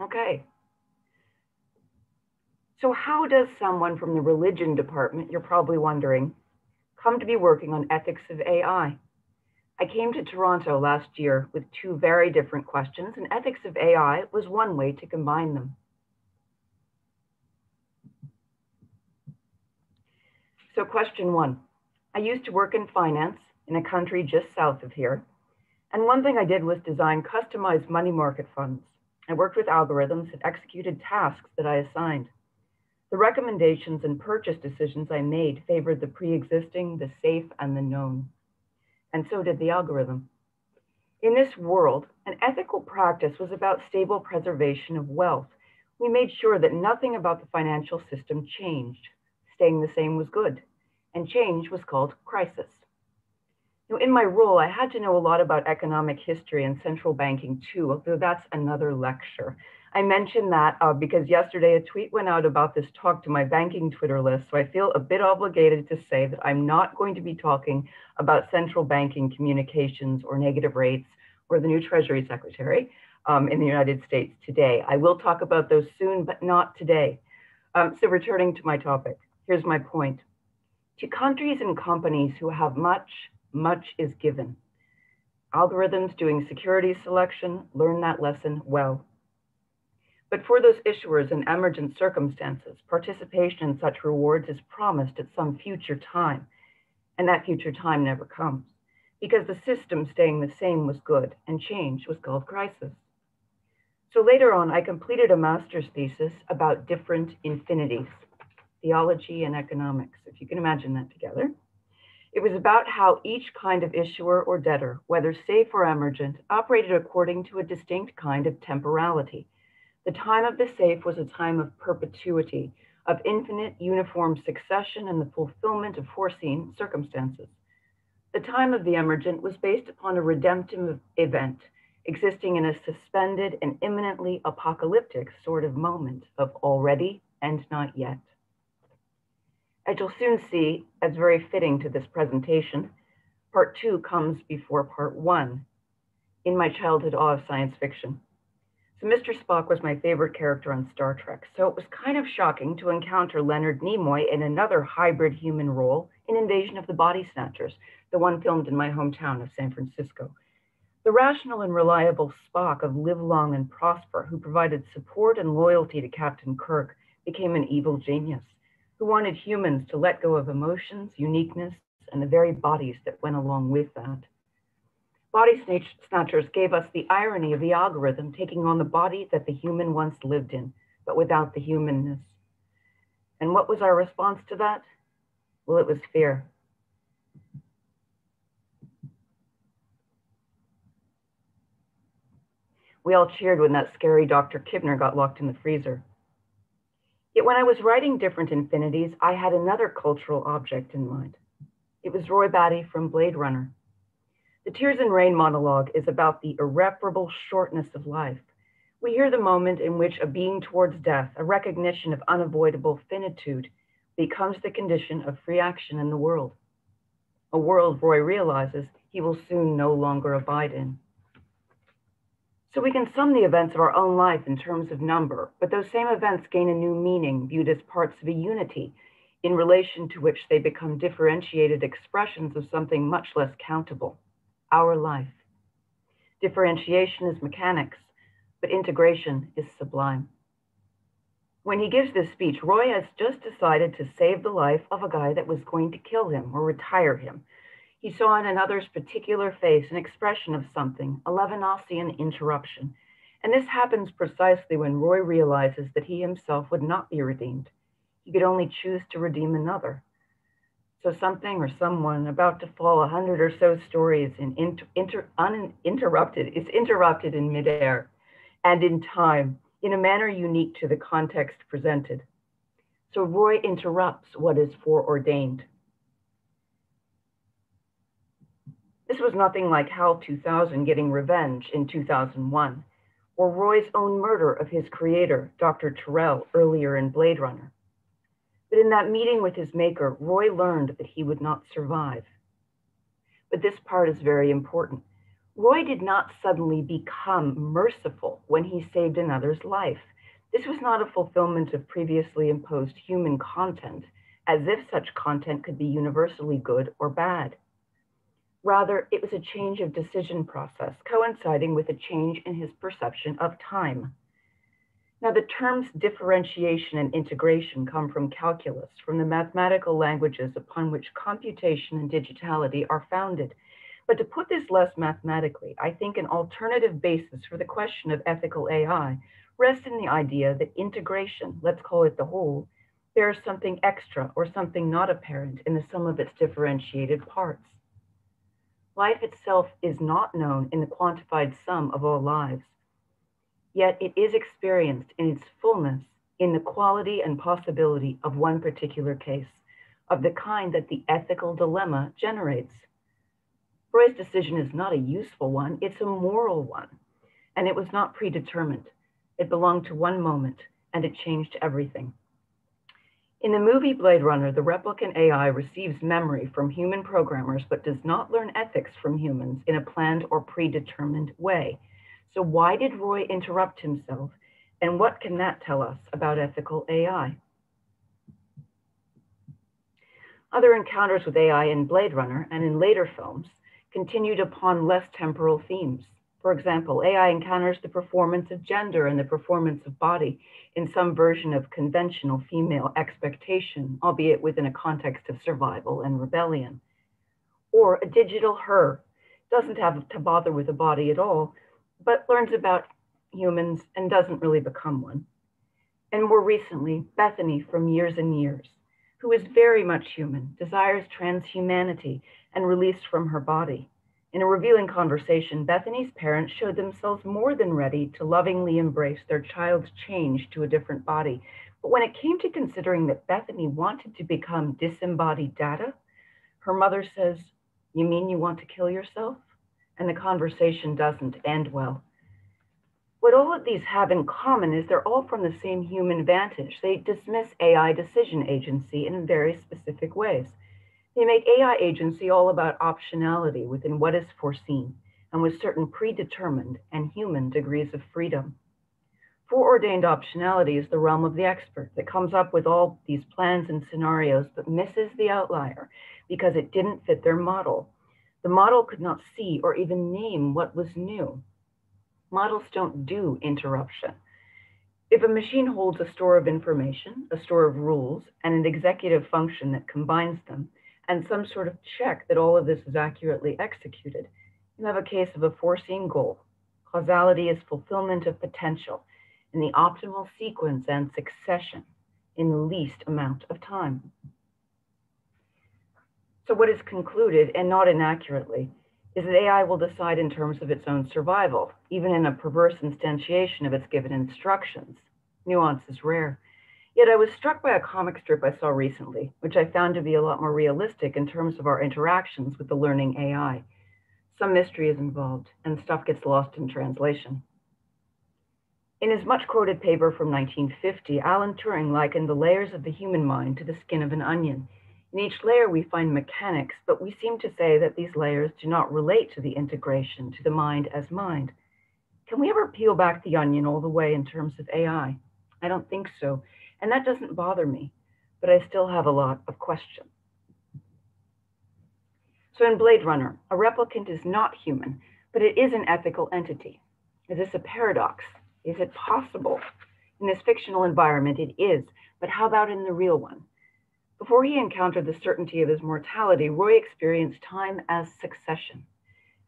Okay. So how does someone from the religion department, you're probably wondering, come to be working on ethics of AI? I came to Toronto last year with two very different questions, and ethics of AI was one way to combine them. So question one, I used to work in finance in a country just south of here. And one thing I did was design customized money market funds. I worked with algorithms that executed tasks that I assigned. The recommendations and purchase decisions I made favored the pre-existing, the safe, and the known. And so did the algorithm. In this world, an ethical practice was about stable preservation of wealth. We made sure that nothing about the financial system changed. Staying the same was good, and change was called crisis. Now, in my role, I had to know a lot about economic history and central banking too, although that's another lecture. I mentioned that uh, because yesterday a tweet went out about this talk to my banking Twitter list. So I feel a bit obligated to say that I'm not going to be talking about central banking communications or negative rates or the new Treasury Secretary um, in the United States today. I will talk about those soon, but not today. Um, so returning to my topic, here's my point. To countries and companies who have much, much is given. Algorithms doing security selection learn that lesson well. But for those issuers in emergent circumstances, participation in such rewards is promised at some future time, and that future time never comes because the system staying the same was good and change was called crisis. So later on, I completed a master's thesis about different infinities, theology and economics, if you can imagine that together. It was about how each kind of issuer or debtor, whether safe or emergent, operated according to a distinct kind of temporality the time of the safe was a time of perpetuity, of infinite uniform succession and the fulfillment of foreseen circumstances. The time of the emergent was based upon a redemptive event existing in a suspended and imminently apocalyptic sort of moment of already and not yet. As you'll soon see, as very fitting to this presentation, part two comes before part one in my childhood awe of science fiction. So Mr. Spock was my favorite character on Star Trek, so it was kind of shocking to encounter Leonard Nimoy in another hybrid human role in Invasion of the Body Snatchers, the one filmed in my hometown of San Francisco. The rational and reliable Spock of Live Long and Prosper, who provided support and loyalty to Captain Kirk, became an evil genius who wanted humans to let go of emotions, uniqueness, and the very bodies that went along with that. Body Snatchers gave us the irony of the algorithm taking on the body that the human once lived in, but without the humanness. And what was our response to that? Well, it was fear. We all cheered when that scary Dr. Kibner got locked in the freezer. Yet when I was writing Different Infinities, I had another cultural object in mind. It was Roy Batty from Blade Runner. The Tears and Rain monologue is about the irreparable shortness of life. We hear the moment in which a being towards death, a recognition of unavoidable finitude, becomes the condition of free action in the world. A world Roy realizes he will soon no longer abide in. So we can sum the events of our own life in terms of number, but those same events gain a new meaning viewed as parts of a unity in relation to which they become differentiated expressions of something much less countable our life. Differentiation is mechanics, but integration is sublime. When he gives this speech, Roy has just decided to save the life of a guy that was going to kill him or retire him. He saw in another's particular face an expression of something, a Levinasian interruption. And this happens precisely when Roy realizes that he himself would not be redeemed. He could only choose to redeem another. So something or someone about to fall a hundred or so stories in inter, inter, uninterrupted, is interrupted in midair and in time in a manner unique to the context presented. So Roy interrupts what is foreordained. This was nothing like HAL 2000 getting revenge in 2001, or Roy's own murder of his creator, Dr. Tyrell, earlier in Blade Runner. But in that meeting with his maker, Roy learned that he would not survive. But this part is very important. Roy did not suddenly become merciful when he saved another's life. This was not a fulfillment of previously imposed human content, as if such content could be universally good or bad. Rather, it was a change of decision process coinciding with a change in his perception of time. Now, the terms differentiation and integration come from calculus, from the mathematical languages upon which computation and digitality are founded. But to put this less mathematically, I think an alternative basis for the question of ethical AI rests in the idea that integration, let's call it the whole, bears something extra or something not apparent in the sum of its differentiated parts. Life itself is not known in the quantified sum of all lives, yet it is experienced in its fullness in the quality and possibility of one particular case, of the kind that the ethical dilemma generates. Roy's decision is not a useful one, it's a moral one, and it was not predetermined. It belonged to one moment, and it changed everything. In the movie Blade Runner, the replicant AI receives memory from human programmers but does not learn ethics from humans in a planned or predetermined way. So, why did Roy interrupt himself? And what can that tell us about ethical AI? Other encounters with AI in Blade Runner and in later films continued upon less temporal themes. For example, AI encounters the performance of gender and the performance of body in some version of conventional female expectation, albeit within a context of survival and rebellion. Or a digital her doesn't have to bother with a body at all, but learns about humans and doesn't really become one. And more recently, Bethany from Years and Years, who is very much human, desires transhumanity and release from her body. In a revealing conversation, Bethany's parents showed themselves more than ready to lovingly embrace their child's change to a different body. But when it came to considering that Bethany wanted to become disembodied data, her mother says, You mean you want to kill yourself? And the conversation doesn't end well. What all of these have in common is they're all from the same human vantage. They dismiss AI decision agency in very specific ways. They make AI agency all about optionality within what is foreseen and with certain predetermined and human degrees of freedom. Foreordained optionality is the realm of the expert that comes up with all these plans and scenarios but misses the outlier because it didn't fit their model. The model could not see or even name what was new. Models don't do interruption. If a machine holds a store of information, a store of rules, and an executive function that combines them, and some sort of check that all of this is accurately executed. You have a case of a foreseen goal. Causality is fulfillment of potential in the optimal sequence and succession in the least amount of time. So, what is concluded, and not inaccurately, is that AI will decide in terms of its own survival, even in a perverse instantiation of its given instructions. Nuance is rare. Yet I was struck by a comic strip I saw recently, which I found to be a lot more realistic in terms of our interactions with the learning AI. Some mystery is involved, and stuff gets lost in translation. In his much quoted paper from 1950, Alan Turing likened the layers of the human mind to the skin of an onion. In each layer, we find mechanics, but we seem to say that these layers do not relate to the integration, to the mind as mind. Can we ever peel back the onion all the way in terms of AI? I don't think so. And that doesn't bother me, but I still have a lot of questions. So in Blade Runner, a replicant is not human, but it is an ethical entity. Is this a paradox? Is it possible? In this fictional environment, it is, but how about in the real one? Before he encountered the certainty of his mortality, Roy experienced time as succession,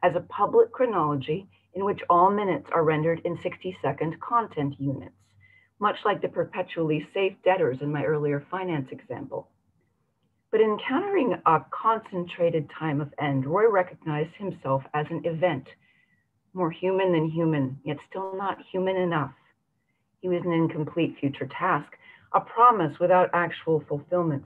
as a public chronology in which all minutes are rendered in 60 second content units much like the perpetually safe debtors in my earlier finance example. But encountering a concentrated time of end, Roy recognized himself as an event, more human than human, yet still not human enough. He was an incomplete future task, a promise without actual fulfillment.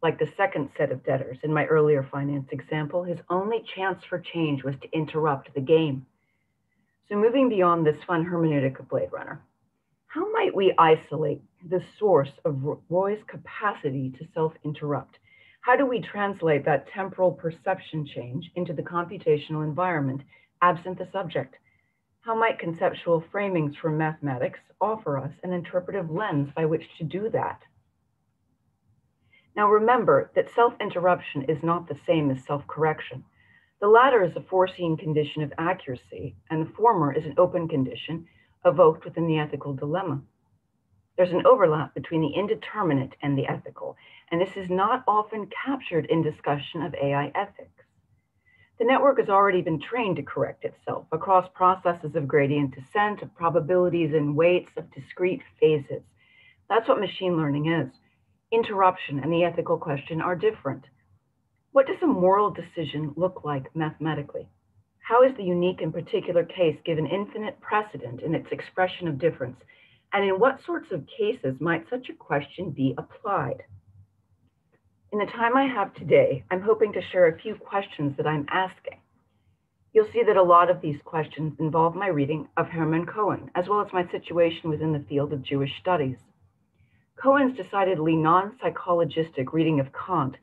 Like the second set of debtors in my earlier finance example, his only chance for change was to interrupt the game. So, moving beyond this fun hermeneutic of Blade Runner, might we isolate the source of Roy's capacity to self interrupt? How do we translate that temporal perception change into the computational environment absent the subject? How might conceptual framings from mathematics offer us an interpretive lens by which to do that? Now remember that self-interruption is not the same as self-correction. The latter is a foreseen condition of accuracy, and the former is an open condition evoked within the ethical dilemma. There's an overlap between the indeterminate and the ethical, and this is not often captured in discussion of AI ethics. The network has already been trained to correct itself across processes of gradient descent, of probabilities and weights, of discrete phases. That's what machine learning is interruption and the ethical question are different. What does a moral decision look like mathematically? How is the unique and particular case given infinite precedent in its expression of difference? And in what sorts of cases might such a question be applied? In the time I have today, I'm hoping to share a few questions that I'm asking. You'll see that a lot of these questions involve my reading of Hermann Cohen, as well as my situation within the field of Jewish studies. Cohen's decidedly non-psychologistic reading of Kant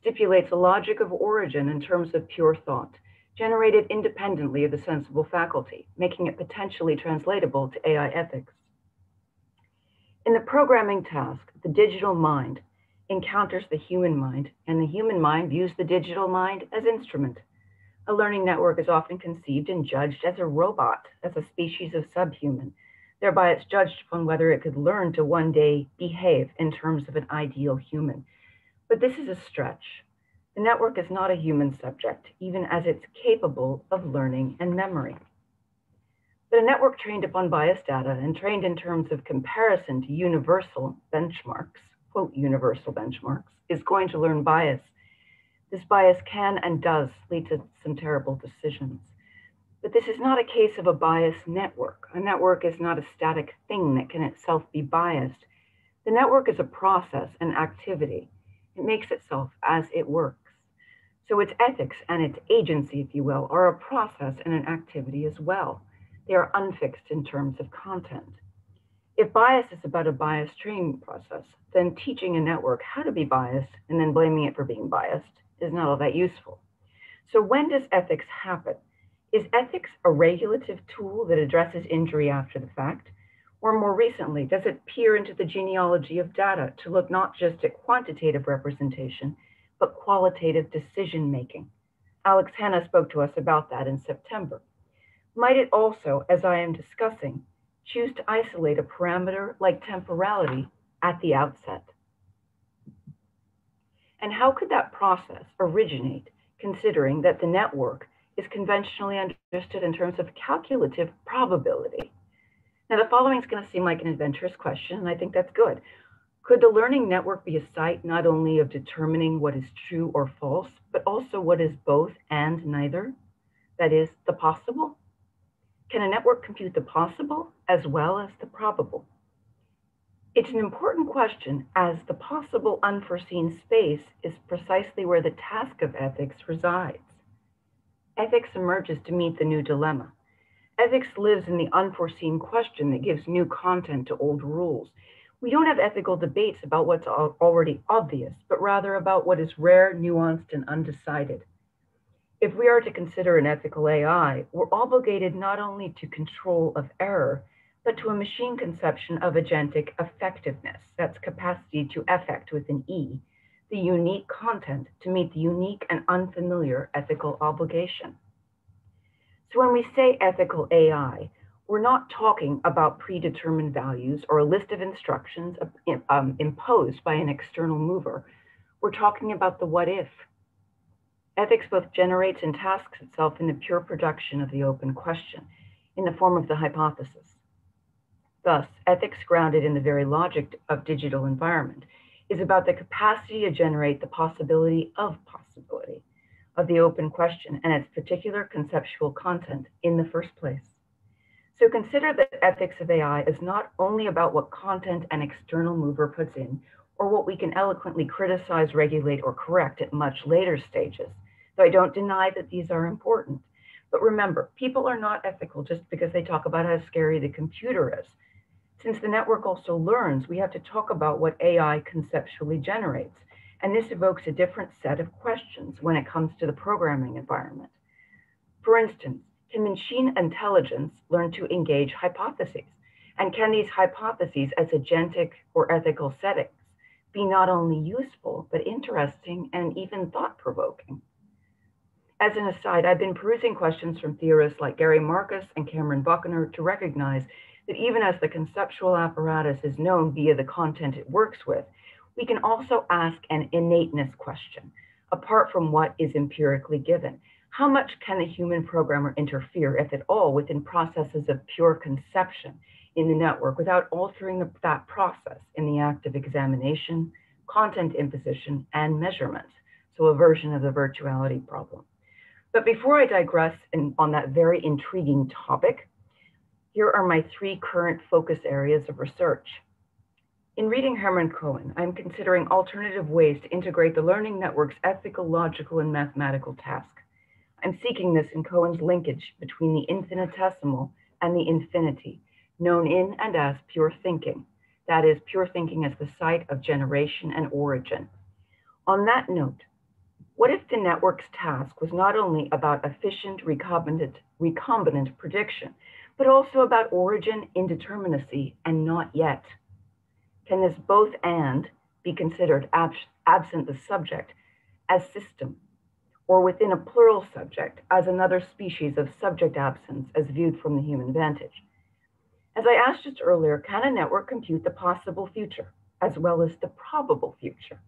stipulates a logic of origin in terms of pure thought, generated independently of the sensible faculty, making it potentially translatable to AI ethics. In the programming task, the digital mind encounters the human mind, and the human mind views the digital mind as instrument. A learning network is often conceived and judged as a robot, as a species of subhuman, Thereby, it's judged upon whether it could learn to one day behave in terms of an ideal human. But this is a stretch. The network is not a human subject, even as it's capable of learning and memory. But a network trained upon biased data and trained in terms of comparison to universal benchmarks, quote, universal benchmarks, is going to learn bias. This bias can and does lead to some terrible decisions. But this is not a case of a biased network. A network is not a static thing that can itself be biased. The network is a process, an activity. It makes itself as it works. So its ethics and its agency, if you will, are a process and an activity as well. They are unfixed in terms of content. If bias is about a bias training process, then teaching a network how to be biased and then blaming it for being biased is not all that useful. So when does ethics happen? Is ethics a regulative tool that addresses injury after the fact? Or more recently, does it peer into the genealogy of data to look not just at quantitative representation, but qualitative decision making? Alex Hanna spoke to us about that in September. Might it also, as I am discussing, choose to isolate a parameter like temporality at the outset? And how could that process originate, considering that the network is conventionally understood in terms of calculative probability. Now, the following is going to seem like an adventurous question, and I think that's good. Could the learning network be a site not only of determining what is true or false, but also what is both and neither? That is, the possible? Can a network compute the possible as well as the probable? It's an important question as the possible unforeseen space is precisely where the task of ethics resides. Ethics emerges to meet the new dilemma. Ethics lives in the unforeseen question that gives new content to old rules. We don't have ethical debates about what's already obvious, but rather about what is rare, nuanced, and undecided. If we are to consider an ethical AI, we're obligated not only to control of error, but to a machine conception of agentic effectiveness, that's capacity to effect with an E, the unique content to meet the unique and unfamiliar ethical obligation. So when we say ethical AI, we're not talking about predetermined values or a list of instructions um, imposed by an external mover. We're talking about the what if. Ethics both generates and tasks itself in the pure production of the open question in the form of the hypothesis. Thus, ethics grounded in the very logic of digital environment is about the capacity to generate the possibility of possibility of the open question and its particular conceptual content in the first place. So consider that ethics of AI is not only about what content an external mover puts in, or what we can eloquently criticize, regulate, or correct at much later stages, though I don't deny that these are important. But remember, people are not ethical just because they talk about how scary the computer is. Since the network also learns, we have to talk about what AI conceptually generates. And this evokes a different set of questions when it comes to the programming environment. For instance, Can machine intelligence learn to engage hypotheses? And can these hypotheses as agentic or ethical settings be not only useful, but interesting and even thought provoking? As an aside, I've been perusing questions from theorists like Gary Marcus and Cameron Buckner to recognize that even as the conceptual apparatus is known via the content it works with, we can also ask an innateness question, apart from what is empirically given. How much can the human programmer interfere, if at all, within processes of pure conception in the network without altering the, that process in the act of examination, content imposition, and measurement? So a version of the virtuality problem. But before I digress in, on that very intriguing topic, here are my three current focus areas of research. In reading Hermann Cohen, I'm considering alternative ways to integrate the learning network's ethical, logical, and mathematical task. I'm seeking this in Cohen's linkage between the infinitesimal and the infinity, known in and as pure thinking. That is, pure thinking as the site of generation and origin. On that note, what if the network's task was not only about efficient recombinant, recombinant prediction, but also about origin, indeterminacy, and not yet? Can this both and be considered ab absent the subject as system, or within a plural subject as another species of subject absence as viewed from the human vantage? As I asked just earlier, can a network compute the possible future as well as the probable future?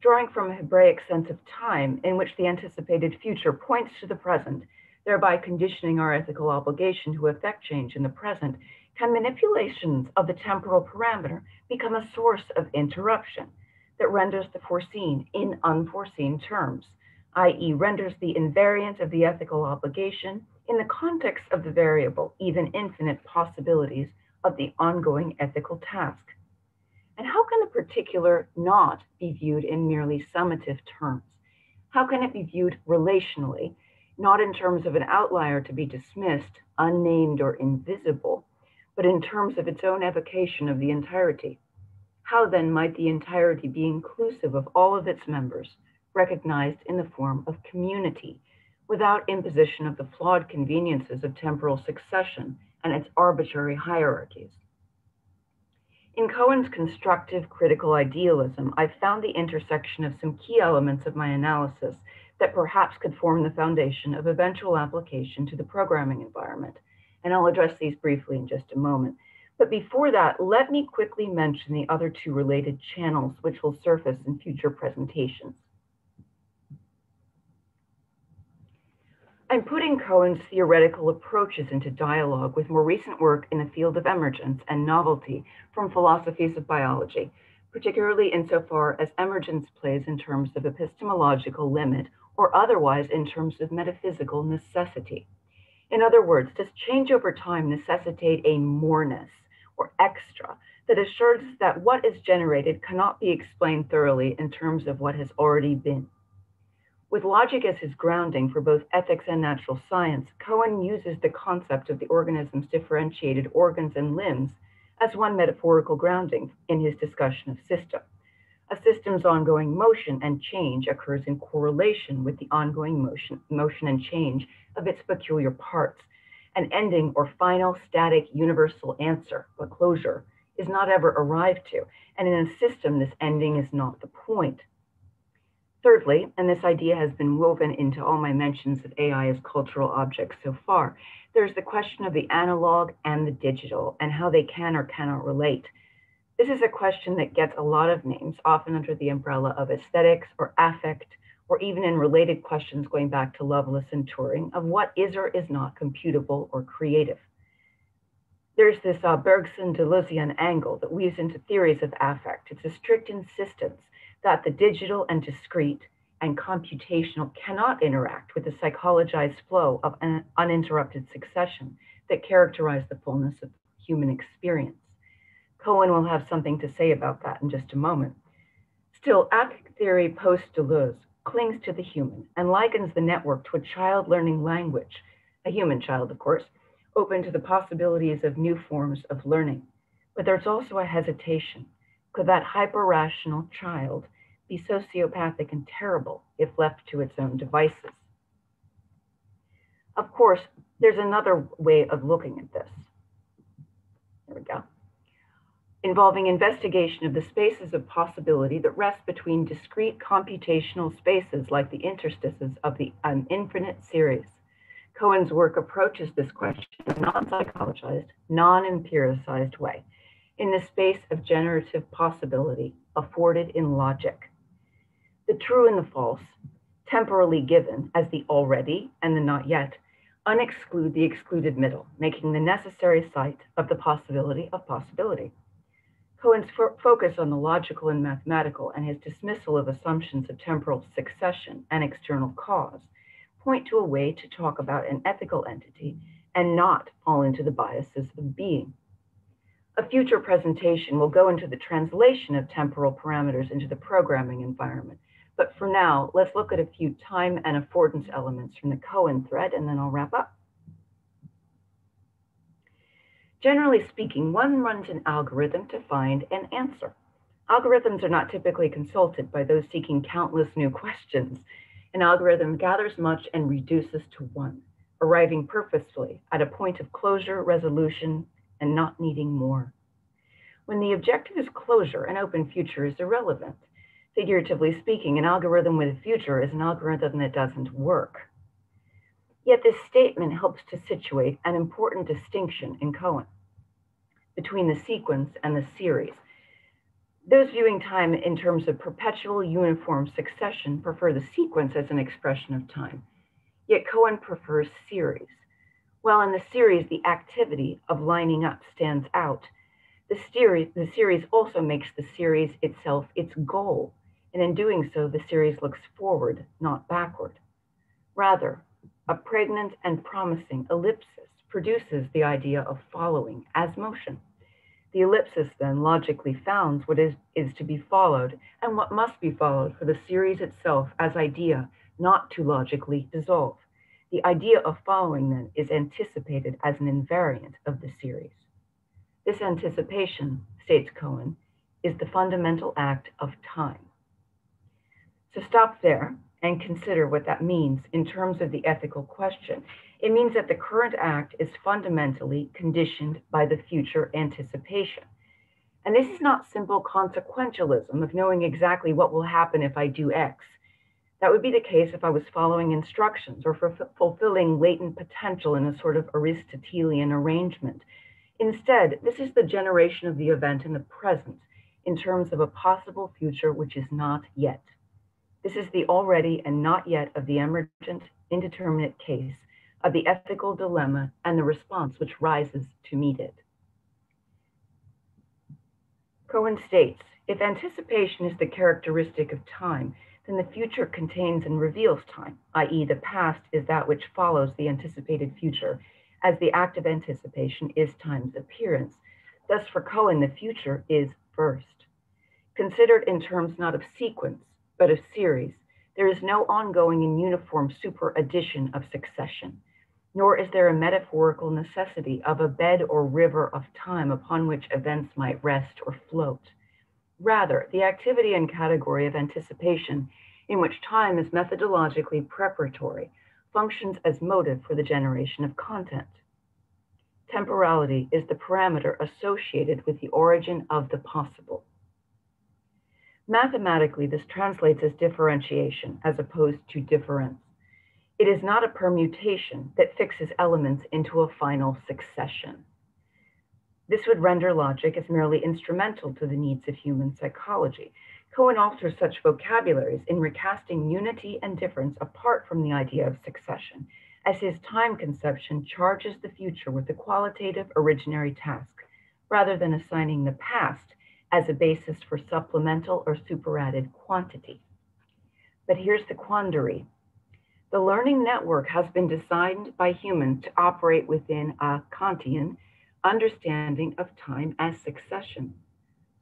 Drawing from a Hebraic sense of time in which the anticipated future points to the present, thereby conditioning our ethical obligation to effect change in the present, can manipulations of the temporal parameter become a source of interruption that renders the foreseen in unforeseen terms, i.e., renders the invariant of the ethical obligation in the context of the variable, even infinite possibilities of the ongoing ethical task? And how can the particular not be viewed in merely summative terms? How can it be viewed relationally, not in terms of an outlier to be dismissed, unnamed or invisible, but in terms of its own evocation of the entirety? How then might the entirety be inclusive of all of its members, recognized in the form of community, without imposition of the flawed conveniences of temporal succession and its arbitrary hierarchies? In Cohen's constructive critical idealism, I've found the intersection of some key elements of my analysis that perhaps could form the foundation of eventual application to the programming environment. And I'll address these briefly in just a moment. But before that, let me quickly mention the other two related channels which will surface in future presentations. I'm putting Cohen's theoretical approaches into dialogue with more recent work in the field of emergence and novelty from philosophies of biology, particularly insofar as emergence plays in terms of epistemological limit or otherwise in terms of metaphysical necessity. In other words, does change over time necessitate a moreness or extra that assures that what is generated cannot be explained thoroughly in terms of what has already been? With logic as his grounding for both ethics and natural science, Cohen uses the concept of the organism's differentiated organs and limbs as one metaphorical grounding in his discussion of system. A system's ongoing motion and change occurs in correlation with the ongoing motion, motion and change of its peculiar parts. An ending or final static universal answer, a closure, is not ever arrived to, and in a system, this ending is not the point. Thirdly, and this idea has been woven into all my mentions of AI as cultural objects so far, there's the question of the analog and the digital and how they can or cannot relate. This is a question that gets a lot of names, often under the umbrella of aesthetics or affect, or even in related questions going back to Lovelace and Turing of what is or is not computable or creative. There's this uh, Bergson-Deleuzian angle that weaves into theories of affect. It's a strict insistence that the digital and discrete and computational cannot interact with the psychologized flow of an uninterrupted succession that characterize the fullness of human experience. Cohen will have something to say about that in just a moment. Still, affect theory post Deleuze clings to the human and likens the network to a child learning language, a human child, of course, open to the possibilities of new forms of learning. But there's also a hesitation. Could that hyper rational child be sociopathic and terrible if left to its own devices. Of course, There's another way of looking at this. There we go. Involving investigation of the spaces of possibility that rest between discrete computational spaces like the interstices of the an infinite series. Cohen's work approaches this question in a non-psychologized, non-empiricized way, in the space of generative possibility afforded in logic. The true and the false, temporally given as the already and the not yet, unexclude the excluded middle, making the necessary site of the possibility of possibility. Cohen's fo focus on the logical and mathematical and his dismissal of assumptions of temporal succession and external cause point to a way to talk about an ethical entity and not fall into the biases of being. A future presentation will go into the translation of temporal parameters into the programming environment. But for now, let's look at a few time and affordance elements from the Cohen thread, and then I'll wrap up. Generally speaking, one runs an algorithm to find an answer. Algorithms are not typically consulted by those seeking countless new questions. An algorithm gathers much and reduces to one, arriving purposefully at a point of closure, resolution, and not needing more. When the objective is closure, an open future is irrelevant. Figuratively speaking, an algorithm with a future is an algorithm that doesn't work. Yet this statement helps to situate an important distinction in Cohen between the sequence and the series those viewing time in terms of perpetual uniform succession prefer the sequence as an expression of time, yet Cohen prefers series. While in the series, the activity of lining up stands out, the series, the series also makes the series itself its goal, and in doing so, the series looks forward, not backward. Rather, a pregnant and promising ellipsis produces the idea of following as motion. The ellipsis then logically founds what is, is to be followed and what must be followed for the series itself as idea, not to logically dissolve. The idea of following then is anticipated as an invariant of the series. This anticipation, states Cohen, is the fundamental act of time. So stop there and consider what that means in terms of the ethical question it means that the current act is fundamentally conditioned by the future anticipation. And this is not simple consequentialism of knowing exactly what will happen if I do X. That would be the case if I was following instructions or for fulfilling latent potential in a sort of Aristotelian arrangement. Instead, this is the generation of the event in the present in terms of a possible future which is not yet. This is the already and not yet of the emergent, indeterminate case of the ethical dilemma and the response which rises to meet it. Cohen states, if anticipation is the characteristic of time, then the future contains and reveals time, i.e. the past is that which follows the anticipated future, as the act of anticipation is time's appearance. Thus for Cohen, the future is first. Considered in terms not of sequence, but of series, there is no ongoing and uniform superaddition of succession nor is there a metaphorical necessity of a bed or river of time upon which events might rest or float. Rather, the activity and category of anticipation, in which time is methodologically preparatory, functions as motive for the generation of content. Temporality is the parameter associated with the origin of the possible. Mathematically, this translates as differentiation as opposed to difference. It is not a permutation that fixes elements into a final succession. This would render logic as merely instrumental to the needs of human psychology. Cohen alters such vocabularies in recasting unity and difference apart from the idea of succession, as his time conception charges the future with a qualitative originary task, rather than assigning the past as a basis for supplemental or superadded quantity. But here's the quandary the learning network has been designed by humans to operate within a Kantian understanding of time as succession.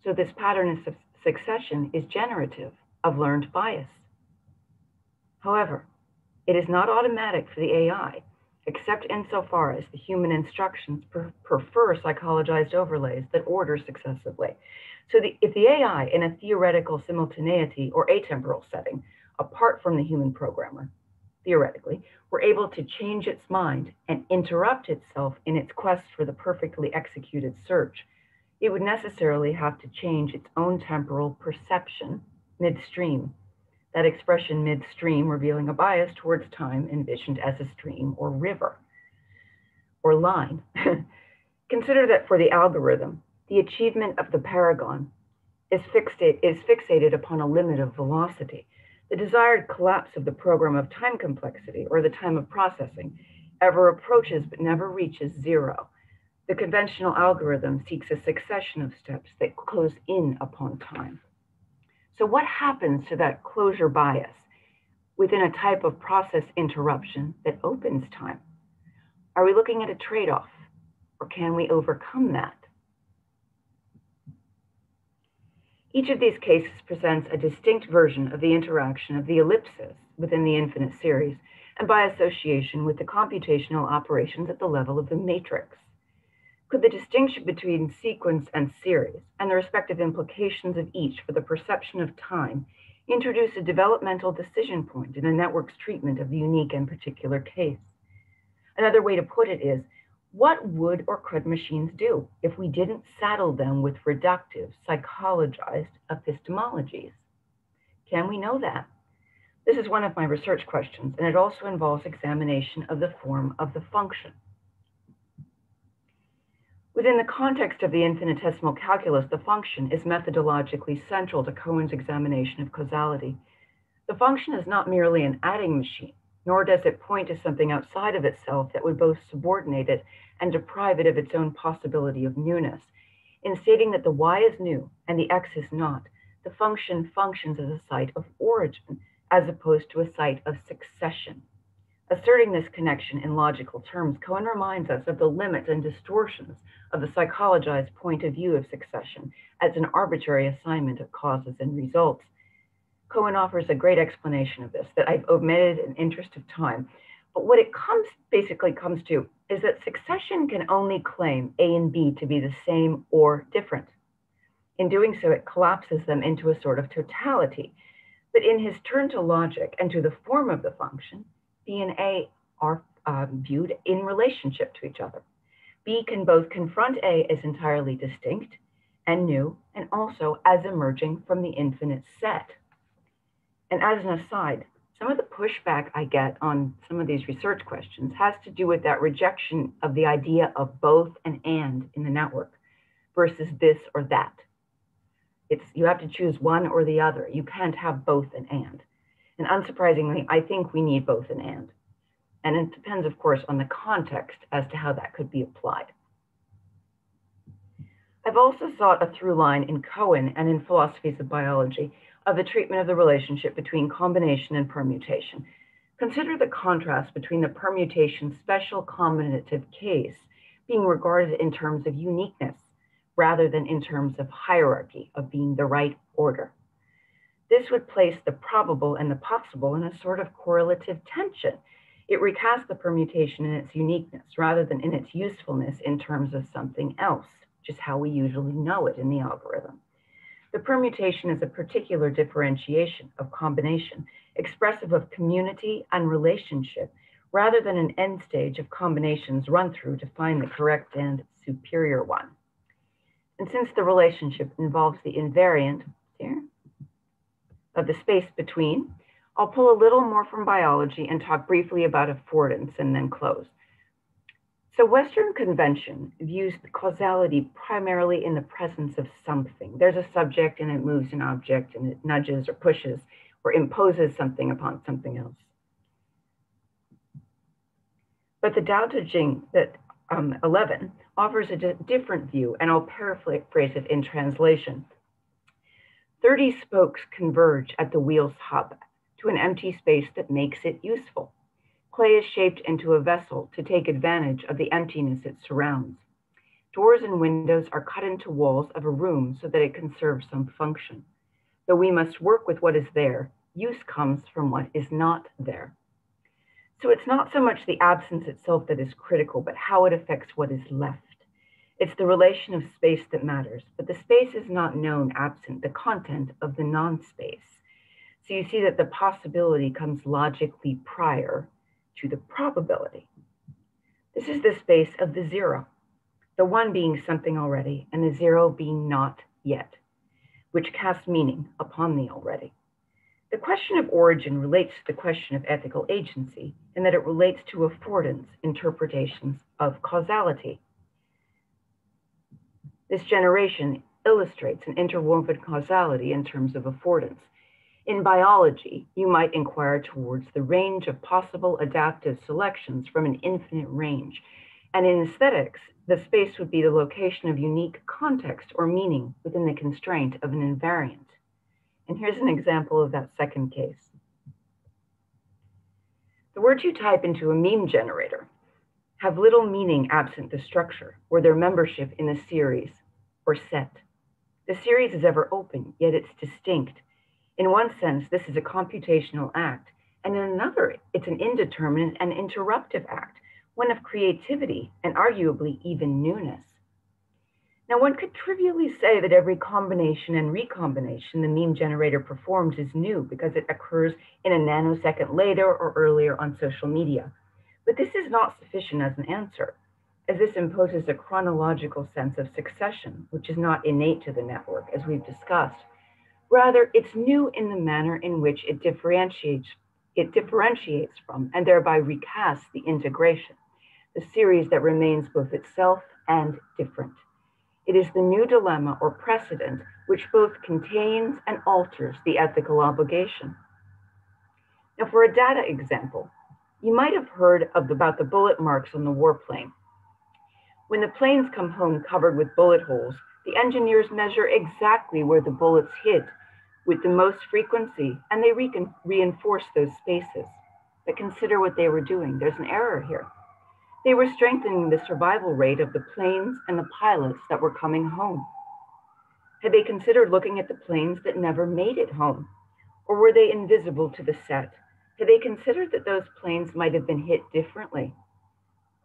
So this pattern of succession is generative of learned bias. However, it is not automatic for the AI, except insofar as the human instructions prefer psychologized overlays that order successively. So the, if the AI in a theoretical simultaneity or atemporal setting, apart from the human programmer, theoretically, were able to change its mind and interrupt itself in its quest for the perfectly executed search, it would necessarily have to change its own temporal perception midstream. That expression midstream revealing a bias towards time envisioned as a stream or river or line. Consider that for the algorithm, the achievement of the paragon is, fixate, is fixated upon a limit of velocity. The desired collapse of the program of time complexity or the time of processing ever approaches but never reaches zero. The conventional algorithm seeks a succession of steps that close in upon time. So what happens to that closure bias within a type of process interruption that opens time? Are we looking at a trade-off or can we overcome that? Each of these cases presents a distinct version of the interaction of the ellipses within the infinite series and by association with the computational operations at the level of the matrix. Could the distinction between sequence and series and the respective implications of each for the perception of time introduce a developmental decision point in a network's treatment of the unique and particular case? Another way to put it is what would or could machines do if we didn't saddle them with reductive, psychologized epistemologies? Can we know that? This is one of my research questions, and it also involves examination of the form of the function. Within the context of the infinitesimal calculus, the function is methodologically central to Cohen's examination of causality. The function is not merely an adding machine, nor does it point to something outside of itself that would both subordinate it and deprive it of its own possibility of newness. In stating that the y is new and the x is not, the function functions as a site of origin as opposed to a site of succession. Asserting this connection in logical terms, Cohen reminds us of the limits and distortions of the psychologized point of view of succession as an arbitrary assignment of causes and results. Cohen offers a great explanation of this that I've omitted in interest of time. But what it comes basically comes to is that succession can only claim A and B to be the same or different. In doing so, it collapses them into a sort of totality. But in his turn to logic and to the form of the function, B and A are um, viewed in relationship to each other. B can both confront A as entirely distinct and new, and also as emerging from the infinite set. And as an aside, some of the pushback I get on some of these research questions has to do with that rejection of the idea of both and and in the network versus this or that. It's you have to choose one or the other. You can't have both and and. And unsurprisingly, I think we need both and and. And it depends, of course, on the context as to how that could be applied. I've also sought a through line in Cohen and in philosophies of biology of the treatment of the relationship between combination and permutation. Consider the contrast between the permutation special combinative case being regarded in terms of uniqueness rather than in terms of hierarchy of being the right order. This would place the probable and the possible in a sort of correlative tension. It recasts the permutation in its uniqueness rather than in its usefulness in terms of something else, just how we usually know it in the algorithm. The permutation is a particular differentiation of combination, expressive of community and relationship, rather than an end stage of combinations run through to find the correct and superior one. And since the relationship involves the invariant here, of the space between, I'll pull a little more from biology and talk briefly about affordance and then close. So Western convention views causality primarily in the presence of something. There's a subject and it moves an object and it nudges or pushes or imposes something upon something else. But the Tao Te Ching that um, 11 offers a different view, and I'll paraphrase it in translation. 30 spokes converge at the wheel's hub to an empty space that makes it useful. Clay is shaped into a vessel to take advantage of the emptiness it surrounds. Doors and windows are cut into walls of a room so that it can serve some function. Though we must work with what is there, use comes from what is not there. So it's not so much the absence itself that is critical, but how it affects what is left. It's the relation of space that matters, but the space is not known absent the content of the non space. So you see that the possibility comes logically prior to the probability. This is the space of the zero, the one being something already and the zero being not yet, which casts meaning upon the already. The question of origin relates to the question of ethical agency in that it relates to affordance interpretations of causality. This generation illustrates an interwoven causality in terms of affordance. In biology, you might inquire towards the range of possible adaptive selections from an infinite range. And in aesthetics, the space would be the location of unique context or meaning within the constraint of an invariant. And here's an example of that second case. The words you type into a meme generator have little meaning absent the structure or their membership in a series or set. The series is ever open, yet it's distinct. In one sense, this is a computational act, and in another, it's an indeterminate and interruptive act, one of creativity and arguably even newness. Now, one could trivially say that every combination and recombination the meme generator performs is new because it occurs in a nanosecond later or earlier on social media. But this is not sufficient as an answer, as this imposes a chronological sense of succession, which is not innate to the network, as we've discussed. Rather, it's new in the manner in which it differentiates, it differentiates from and thereby recasts the integration, the series that remains both itself and different. It is the new dilemma or precedent which both contains and alters the ethical obligation. Now, for a data example, you might have heard of about the bullet marks on the warplane. When the planes come home covered with bullet holes, the engineers measure exactly where the bullets hit with the most frequency, and they re reinforce those spaces. But consider what they were doing. There's an error here. They were strengthening the survival rate of the planes and the pilots that were coming home. Had they considered looking at the planes that never made it home? Or were they invisible to the set? Had they considered that those planes might have been hit differently?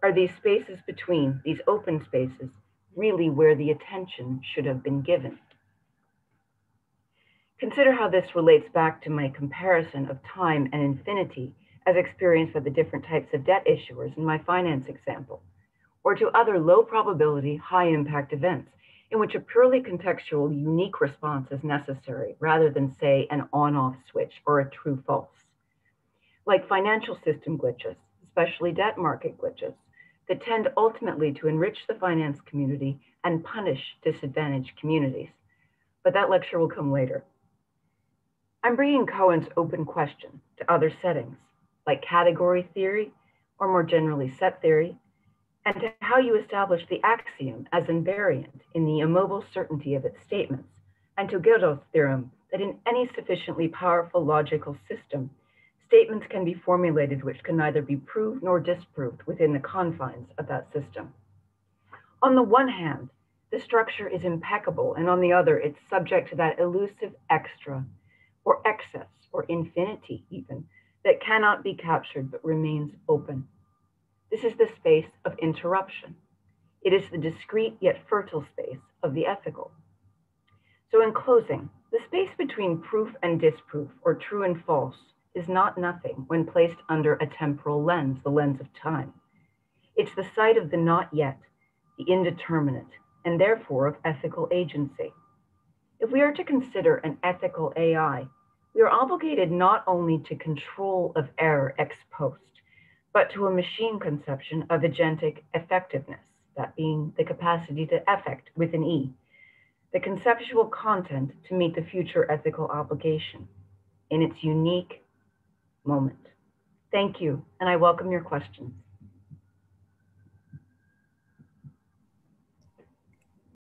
Are these spaces between, these open spaces, really where the attention should have been given? Consider how this relates back to my comparison of time and infinity as experienced by the different types of debt issuers in my finance example, or to other low probability, high impact events in which a purely contextual, unique response is necessary rather than, say, an on off switch or a true false. Like financial system glitches, especially debt market glitches, that tend ultimately to enrich the finance community and punish disadvantaged communities. But that lecture will come later. I'm bringing Cohen's open question to other settings like category theory, or more generally set theory, and to how you establish the axiom as invariant in the immobile certainty of its statements, and to Gödel's theorem that in any sufficiently powerful logical system, statements can be formulated which can neither be proved nor disproved within the confines of that system. On the one hand, the structure is impeccable, and on the other, it's subject to that elusive extra, or excess, or infinity even, that cannot be captured but remains open. This is the space of interruption. It is the discrete yet fertile space of the ethical. So, in closing, the space between proof and disproof, or true and false, is not nothing when placed under a temporal lens, the lens of time. It's the site of the not yet, the indeterminate, and therefore of ethical agency. If we are to consider an ethical AI, we are obligated not only to control of error ex post, but to a machine conception of agentic effectiveness, that being the capacity to affect with an E, the conceptual content to meet the future ethical obligation in its unique moment. Thank you, and I welcome your questions.